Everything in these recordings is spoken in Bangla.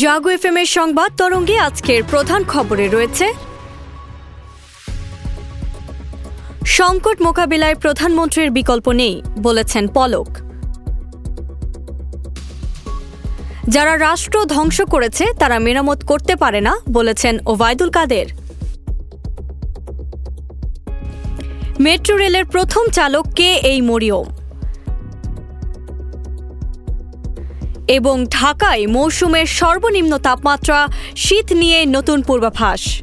জাগো এফ এর সংবাদ তরঙ্গে আজকের প্রধান খবরে রয়েছে। সংকট মোকাবিলায় প্রধানমন্ত্রীর বিকল্প নেই, বলেছেন পলক। যারা রাষ্ট্র ধ্বংস করেছে, তারা মেরামত করতে পারে না, বলেছেন ওবায়দুল কাদের। মেট্রো রেলের প্রথম চালক কে এই মরিয়ম। এবং ঢাকায় মৌসুমের সর্বনিম্ন তাপমাত্রা শীত নিয়ে নতুন পূর্বাভাস।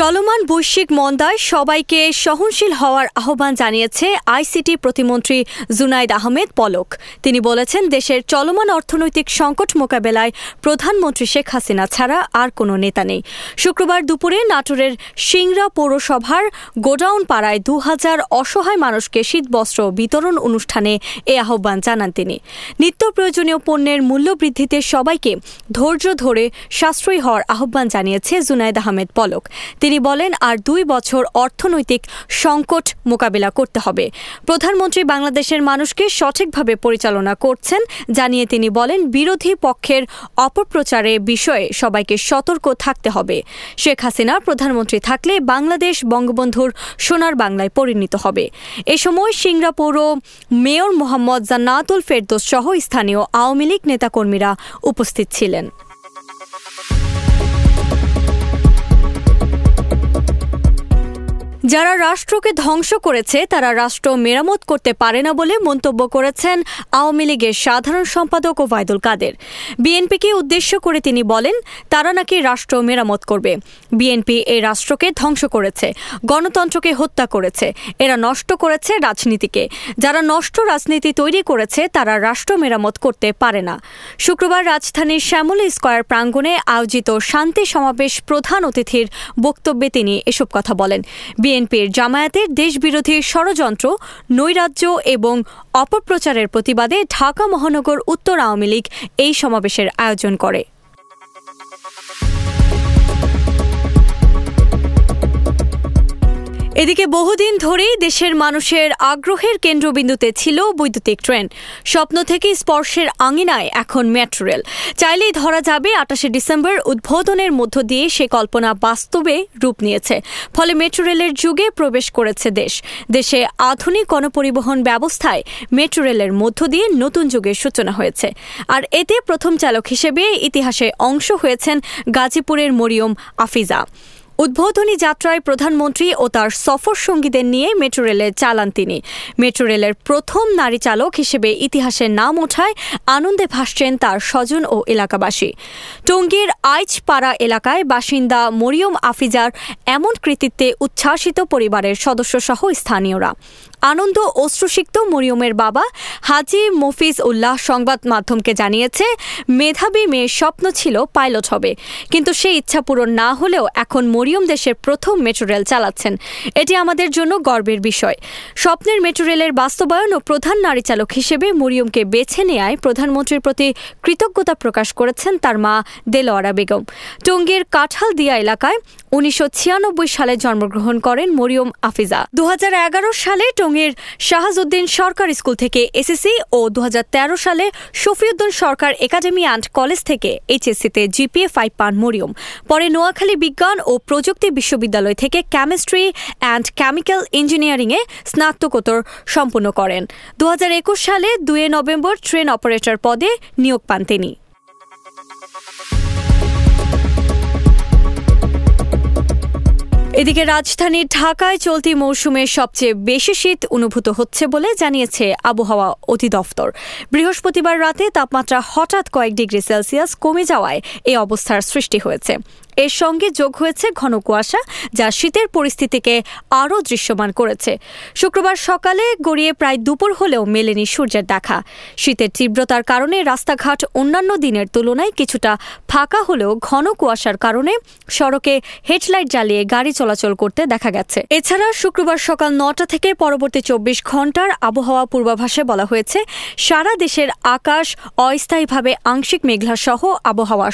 চলমান বৈশ্বিক মন্দায় সবাইকে সহনশীল হওয়ার আহ্বান জানিয়েছে আইসিটি প্রতিমন্ত্রী জুনাইদ আহমেদ পলক। তিনি বলেছেন, দেশের চলমান অর্থনৈতিক সংকট মোকাবেলায় প্রধানমন্ত্রী শেখ হাসিনা ছাড়া আর কোনো নেতা নেই। শুক্রবার দুপুরে নাটোরের সিংড়া পৌরসভার গোডাউন পাড়ায় দু হাজার অসহায় মানুষকে শীতবস্ত্র বিতরণ অনুষ্ঠানে এ আহ্বান জানান তিনি। নিত্য প্রয়োজনীয় পণ্যের মূল্য বৃদ্ধিতে সবাইকে ধৈর্য ধরে সাশ্রয়ী হওয়ার আহ্বান জানিয়েছে জুনাইদ আহমেদ পলক। তিনি বলেন, আর দুই বছর অর্থনৈতিক সংকট মোকাবিলা করতে হবে। প্রধানমন্ত্রী বাংলাদেশের মানুষকে সঠিকভাবে পরিচালনা করছেন, জানিয়ে তিনি বলেন, বিরোধী পক্ষের অপপ্রচারে বিষয়ে সবাইকে সতর্ক থাকতে হবে। শেখ হাসিনা, প্রধানমন্ত্রী থাকলে বাংলাদেশ বঙ্গবন্ধুর সোনার বাংলায় পরিণত হবে। এ সময় সিংড়া পৌর মেয়র মোহাম্মদ জান্নাতুল ফেরদোস সহ স্থানীয় আওয়ামী লীগ নেতাকর্মীরা উপস্থিত ছিলেন। যারা রাষ্ট্রকে ধ্বংস করেছে, তারা রাষ্ট্র মেরামত করতে পারে না বলে মন্তব্য করেছেন আওয়ামী লীগের সাধারণ সম্পাদক ওবায়দুল কাদের। বিএনপিকে উদ্দেশ্য করে তিনি বলেন, তারা নাকি রাষ্ট্র মেরামত করবে। বিএনপি এই রাষ্ট্রকে ধ্বংস করেছে, গণতন্ত্রকে হত্যা করেছে, এরা নষ্ট করেছে রাজনীতিকে। যারা নষ্ট রাজনীতি তৈরি করেছে, তারা রাষ্ট্র মেরামত করতে পারে না। শুক্রবার রাজধানীর শ্যামল স্কয়ার প্রাঙ্গণে আয়োজিত শান্তি সমাবেশ প্রধান অতিথির বক্তব্যে তিনি এসব কথা বলেন। বিএনপির জামায়াতের দেশবিরোধী ষড়যন্ত্র, নৈরাজ্য এবং অপপ্রচারের প্রতিবাদে ঢাকা মহানগর উত্তর আওয়ামী লীগ এই সমাবেশের আয়োজন করে। এদিকে বহুদিন ধরেই দেশের মানুষের আগ্রহের কেন্দ্রবিন্দুতে ছিল বৈদ্যুতিক ট্রেন। স্বপ্ন থেকে স্পর্শের আঙিনায় এখন মেট্রো রেল। চাইলেই ধরা যাবে আটাশে ডিসেম্বর উদ্বোধনের মধ্য দিয়ে সে কল্পনা বাস্তবে রূপ নিয়েছে। ফলে মেট্রো রেলের যুগে প্রবেশ করেছে দেশ। দেশে আধুনিক গণপরিবহন ব্যবস্থায় মেট্রো রেলের মধ্য দিয়ে নতুন যুগের সূচনা হয়েছে। আর এতে প্রথম চালক হিসেবে ইতিহাসে অংশ হয়েছেন গাজীপুরের মরিয়ম আফিজা। উদ্বোধনী যাত্রায় প্রধানমন্ত্রী ও তার সফর সঙ্গীদের নিয়ে মেট্রো রেলে চালান তিনি। মেট্রো রেলের প্রথম নারী চালক হিসেবে ইতিহাসে নাম ওঠায় আনন্দে ভাসছেন তার স্বজন ও এলাকাবাসী। টঙ্গীর আইচপাড়া এলাকায় বাসিন্দা মরিয়ম আফিজার এমন কৃতিত্বে উচ্ছ্বাসিত পরিবারের সদস্যসহ স্থানীয়রা। আনন্দ অশ্রুসিক্ত মরিয়মের বাবা হাজি মফিজ উল্লাহ সংবাদ মাধ্যমকে জানিয়েছে, মেধাবী মেয়ের স্বপ্ন ছিল পাইলট হবে। কিন্তু সেই ইচ্ছা পূরণ না হলেও এখন মরিয়ম দেশের প্রথম মেট্রো রেল চালাচ্ছেন। এটি আমাদের জন্য গর্বের বিষয়। স্বপ্নের মেট্রো রেলের বাস্তবায়ন ও প্রধান নারী চালক হিসেবে মরিয়মকে বেছে নেয়ায় প্রধানমন্ত্রীর প্রতি কৃতজ্ঞতা প্রকাশ করেছেন তার মা দেলোয়ারা বেগম। টঙ্গীর কাঁঠালদিয়া এলাকায় উনিশশো ছিয়ানব্বই সালে জন্মগ্রহণ করেন মরিয়ম আফিজা। দু হাজার এগারো সালে টঙ্গীর শাহাজউদ্দিন সরকার স্কুল থেকে এসএসসি ও দু হাজার তেরো সালে Shafiuddin Sarkar academy and college থেকে এইচএসসিতে জিপিএ ফাইভ পান মরিয়ম। পরে নোয়াখালী বিজ্ঞান ও প্রযুক্তি বিশ্ববিদ্যালয় থেকে কেমিস্ট্রি অ্যান্ড কেমিক্যাল ইঞ্জিনিয়ারিংয়ে স্নাতকোত্তর সম্পন্ন করেন। দু হাজার একুশ সালে দুই নভেম্বর ট্রেন অপারেটর পদে নিয়োগ পান তিনি। এদিকে রাজধানী ঢাকায় চলতি মৌসুমে সবচেয়ে বেশি শীত অনুভূত হচ্ছে বলে জানিয়েছে আবহাওয়া অধিদপ্তর। বৃহস্পতিবার রাতে তাপমাত্রা হঠাৎ কয়েক ডিগ্রি সেলসিয়াস কমে যাওয়ায় এই অবস্থার সৃষ্টি হয়েছে। এর সঙ্গে যোগ হয়েছে ঘন কুয়াশা, যা শীতের পরিস্থিতিকে আরও দৃশ্যমান করেছে। শুক্রবার সকালে গড়িয়ে প্রায় দুপুর হলেও মেলেনি সূর্যের দেখা। শীতের তীব্রতার কারণে রাস্তাঘাট অন্যান্য দিনের তুলনায় কিছুটা ফাঁকা হলেও ঘন কুয়াশার কারণে সড়কে হেডলাইট জ্বালিয়ে গাড়ি চলাচল করতে দেখা গেছে। এছাড়া শুক্রবার সকাল নটা থেকে পরবর্তী চব্বিশ ঘণ্টার আবহাওয়া পূর্বাভাসে বলা হয়েছে, সারা দেশের আকাশ অস্থায়ীভাবে আংশিক মেঘলা সহ আবহাওয়া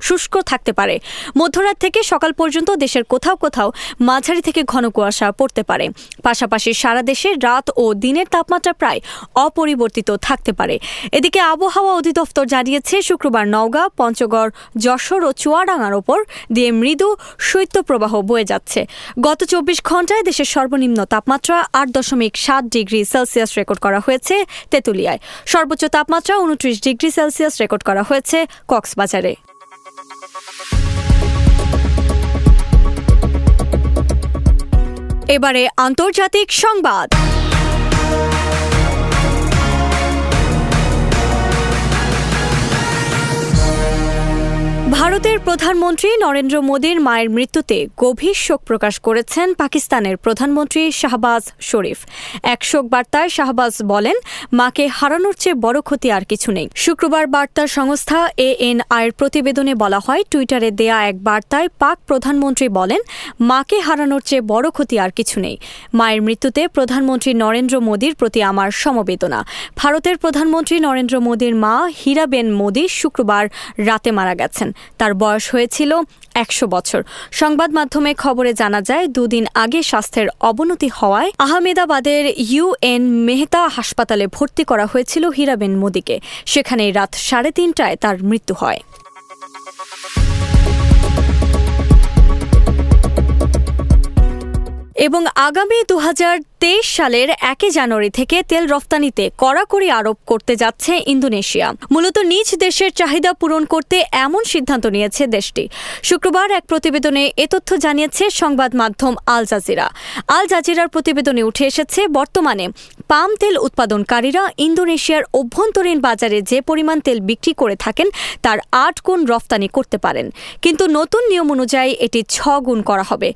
শুষ্ক থাকতে পারে। মধ্যরাত থেকে সকাল পর্যন্ত দেশের কোথাও কোথাও মাঝারি থেকে ঘন কুয়াশা পড়তে পারে। পাশাপাশি সারা দেশে রাত ও দিনের তাপমাত্রা প্রায় অপরিবর্তিত থাকতে পারে। এদিকে আবহাওয়া অধিদপ্তর জানিয়েছে, শুক্রবার নওগাঁ, পঞ্চগড়, যশোর ও চুয়াডাঙ্গার ওপর দিয়ে মৃদু শৈত্যপ্রবাহ বয়ে যাচ্ছে। গত চব্বিশ ঘন্টায় দেশের সর্বনিম্ন তাপমাত্রা আট দশমিক সাত ডিগ্রি সেলসিয়াস রেকর্ড করা হয়েছে তেঁতুলিয়ায়। সর্বোচ্চ তাপমাত্রা উনত্রিশ ডিগ্রি সেলসিয়াস রেকর্ড করা হয়েছে কক্সবাজারে। এবারে আন্তর্জাতিক সংবাদ। ভারতের প্রধানমন্ত্রী নরেন্দ্র মোদীর মায়ের মৃত্যুতে গভীর শোক প্রকাশ করেছেন পাকিস্তানের প্রধানমন্ত্রী শাহবাজ শরীফ। এক শোক বার্তায় শাহবাজ বলেন, মাকে হারানোর চেয়ে বড় ক্ষতি আর কিছু নেই। শুক্রবার বার্তা সংস্থা এ এন আয়ের প্রতিবেদনে বলা হয়, টুইটারে দেয়া এক বার্তায় পাক প্রধানমন্ত্রী বলেন, মাকে হারানোর চেয়ে বড় ক্ষতি আর কিছু নেই। মায়ের মৃত্যুতে প্রধানমন্ত্রী নরেন্দ্র মোদীর প্রতি আমার সমবেদনা। ভারতের প্রধানমন্ত্রী নরেন্দ্র মোদীর মা হীরাবেন মোদী শুক্রবার রাতে মারা গেছেন। তার বয়স হয়েছিল একশো বছর। সংবাদ মাধ্যমে খবরে জানা যায়, দুদিন আগে স্বাস্থ্যের অবনতি হওয়ায় আহমেদাবাদের ইউএন মেহতা হাসপাতালে ভর্তি করা হয়েছিল হীরাবেন মোদীকে। সেখানে রাত সাড়ে তিনটায় তার মৃত্যু হয়। এবং আগামী দু হাজার তেইশ সালের একই জানুয়ারি থেকে তেল রফতানিতে কড়াকড়ি আরোপ করতে যাচ্ছে ইন্দোনেশিয়া। মূলত নিজ দেশের চাহিদা পূরণ করতে এমন সিদ্ধান্ত নিয়েছে দেশটি। শুক্রবার এক প্রতিবেদনে এ তথ্য জানিয়েছে সংবাদ মাধ্যম আল জাজিরা। আল জাজিরার প্রতিবেদনে উঠে এসেছে, বর্তমানে পাম তেল উৎপাদনকারীরা ইন্দোনেশিয়ার অভ্যন্তরীণ বাজারে যে পরিমাণ তেল বিক্রি করে থাকেন, তার আট গুণ রফতানি করতে পারেন। কিন্তু নতুন নিয়ম অনুযায়ী এটি ছ গুণ করা হবে।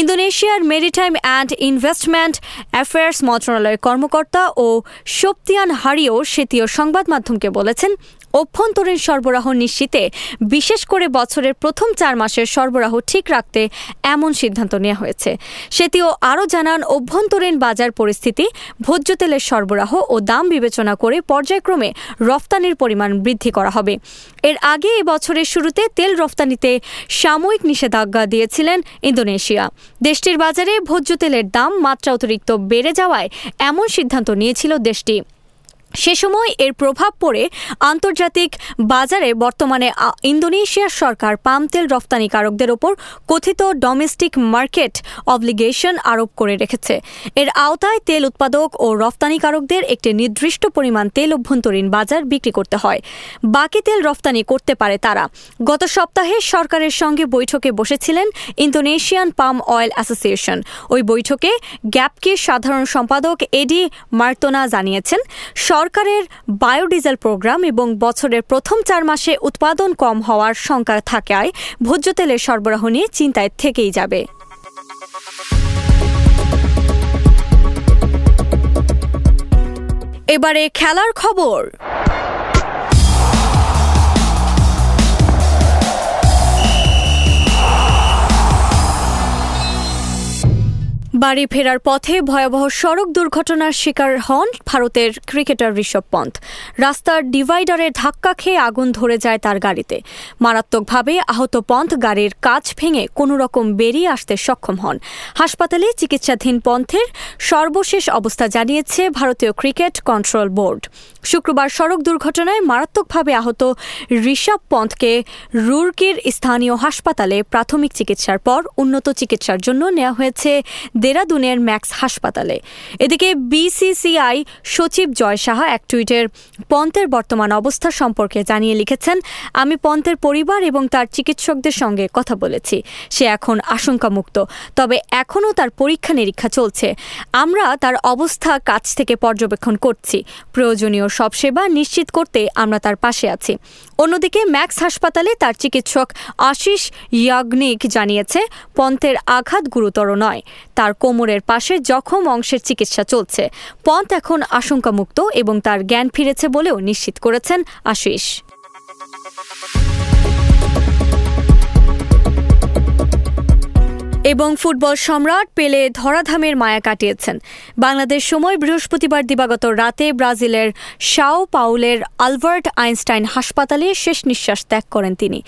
ইন্দোনেশিয়ার মেরিটাইম অ্যান্ড ইনভেস্টমেন্ট অ্যাফেয়ার্স মন্ত্রণালয়ের কর্মকর্তা ও শক্তিয়ান হারিও সেতীয় সংবাদ মাধ্যমকে বলেছেন অভ্যন্তরীণ সরবরাহ নিশ্চিতে, বিশেষ করে বছরের প্রথম চার মাসের সরবরাহ ঠিক রাখতে এমন সিদ্ধান্ত নেওয়া হয়েছে। সেটিও আরও জানান, অভ্যন্তরীণ বাজার পরিস্থিতি, ভোজ্য তেলের সরবরাহ ও দাম বিবেচনা করে পর্যায়ক্রমে রফতানির পরিমাণ বৃদ্ধি করা হবে। এর আগে এ বছরের শুরুতে তেল রফতানিতে সাময়িক নিষেধাজ্ঞা দিয়েছিলেন ইন্দোনেশিয়া। দেশটির বাজারে ভোজ্য তেলের দাম মাত্রা অতিরিক্ত বেড়ে যাওয়ায় এমন সিদ্ধান্ত নিয়েছিল দেশটি। সে সময় এর প্রভাব পড়ে আন্তর্জাতিক বাজারে। বর্তমানে ইন্দোনেশিয়ার সরকার পাম তেল রপ্তানিকারকদের ওপর কথিত ডোমেস্টিক মার্কেট অবলিগেশন আরোপ করে রেখেছে। এর আওতায় তেল উৎপাদক ও রপ্তানিকারকদের একটি নির্দিষ্ট পরিমাণ তেল অভ্যন্তরীণ বাজার বিক্রি করতে হয়। বাকি তেল রপ্তানি করতে পারে তারা। গত সপ্তাহে সরকারের সঙ্গে বৈঠকে বসেছিলেন ইন্দোনেশিয়ান পাম অয়েল অ্যাসোসিয়েশন। ওই বৈঠকে গ্যাপকে সাধারণ সম্পাদক এডি মার্তোনা জানিয়েছেন। সরকারের বায়োডিজেল প্রোগ্রাম এবং বছরের প্রথম চার মাসে উৎপাদন কম হওয়ার শঙ্কা থাকায় ভোজ্য তেলের সরবরাহ নিয়ে চিন্তায় থেকেই যাবে। এবারে খেলার খবর। বাড়ি ফেরার পথে ভয়াবহ সড়ক দুর্ঘটনার শিকার হন ভারতের ক্রিকেটার ঋষভ পন্থ। রাস্তার ডিভাইডারে ধাক্কা খেয়ে আগুন ধরে যায় তার গাড়িতে। মারাত্মকভাবে আহত পন্থ গাড়ির কাজ ভেঙে কোনো রকম বেরিয়ে আসতে সক্ষম হন। হাসপাতালে চিকিৎসাধীন পন্থের সর্বশেষ অবস্থা জানিয়েছে ভারতীয় ক্রিকেট কন্ট্রোল বোর্ড। শুক্রবার সড়ক দুর্ঘটনায় মারাত্মকভাবে আহত ঋষভ পন্থকে রুরকির স্থানীয় হাসপাতালে প্রাথমিক চিকিৎসার পর উন্নত চিকিৎসার জন্য নেওয়া হয়েছে দেরাদুনের ম্যাক্স হাসপাতালে। এদিকে বিসিসিআই সচিব জয় সাহা এক টুইটের, পন্থের বর্তমান অবস্থা সম্পর্কে জানিয়ে লিখেছেন, আমি পন্থের পরিবার এবং তার চিকিৎসকদের সঙ্গে কথা বলেছি। সে এখন আশঙ্কামুক্ত। তবে এখনও তার পরীক্ষা নিরীক্ষা চলছে। আমরা তার অবস্থা কাছ থেকে পর্যবেক্ষণ করছি। প্রয়োজনীয় সব সেবা নিশ্চিত করতে আমরা তার পাশে আছি। অন্যদিকে ম্যাক্স হাসপাতালে তার চিকিৎসক আশিস ইয়াগনিক জানিয়েছে, পন্থের আঘাত গুরুতর নয়। তার কোমরের পাশে জখম অংশের চিকিৎসা চলছে। পন্থ এখন আশঙ্কামুক্ত এবং তার জ্ঞান ফিরেছে বলেও নিশ্চিত করেছেন আশিস। এবং ফুটবল সম্রাট পেলে ধরাধামের মায়া কাটিয়েছেন। বাংলাদেশ সময় বৃহস্পতিবার দিবাগত রাতে ব্রাজিলের শাও পাউলের আলবার্ট আইনস্টাইন হাসপাতালে শেষ নিঃশ্বাস ত্যাগ করেন তিনি।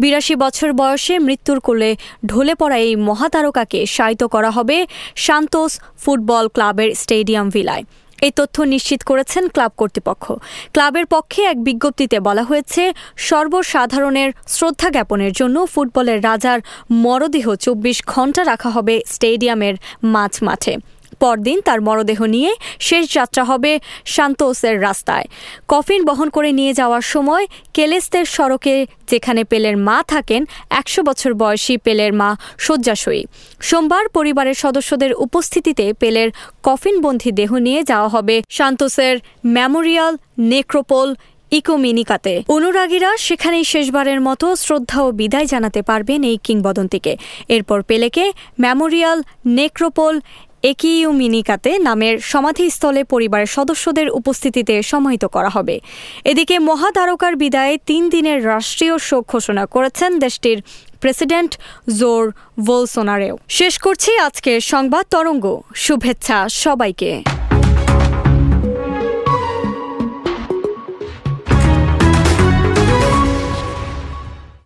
বিরাশি বছর বয়সে মৃত্যুর কোলে ঢলে পড়া এই মহাতারকাকে শায়িত করা হবে সান্তোস ফুটবল ক্লাবের স্টেডিয়াম ভিলায়। এই তথ্য নিশ্চিত করেছেন ক্লাব কর্তৃপক্ষ। ক্লাবের পক্ষে এক বিজ্ঞপ্তিতে বলা হয়েছে, সর্বসাধারণের শ্রদ্ধা জ্ঞাপনের জন্য ফুটবলের রাজার মরদেহ চব্বিশ ঘণ্টা রাখা হবে স্টেডিয়ামের মাঝ মাঠে পরদিন তার মরদেহ নিয়ে শেষ যাত্রা হবে সান্তোসের রাস্তায়। কফিন বহন করে নিয়ে যাওয়ার সময় কেলেস্তের সড়কে যেখানে পেলের মা থাকেন, একশো বছর বয়সী পেলের মা শয্যাশয়ী। সোমবার পরিবারের সদস্যদের উপস্থিতিতে পেলের কফিনবন্ধী দেহ নিয়ে যাওয়া হবে সান্তোসের মেমোরিয়াল নেক্রোপোল ইকোমিনিকাতে। অনুরাগীরা সেখানেই শেষবারের মতো শ্রদ্ধা ও বিদায় জানাতে পারবেন এই কিংবদন্তিকে। এরপর পেলেকে মেমোরিয়াল নেক্রোপোল একিউমিনিকাতে নামের সমাধিস্থলে পরিবারের সদস্যদের উপস্থিতিতে সমাহিত করা হবে। এদিকে মহাতারকার বিদায়ে তিন দিনের রাষ্ট্রীয় শোক ঘোষণা করেছেন দেশটির প্রেসিডেন্ট জোর ভোলসোনারেও শেষ করছি আজকের সংবাদ তরঙ্গ। শুভেচ্ছা সবাইকে।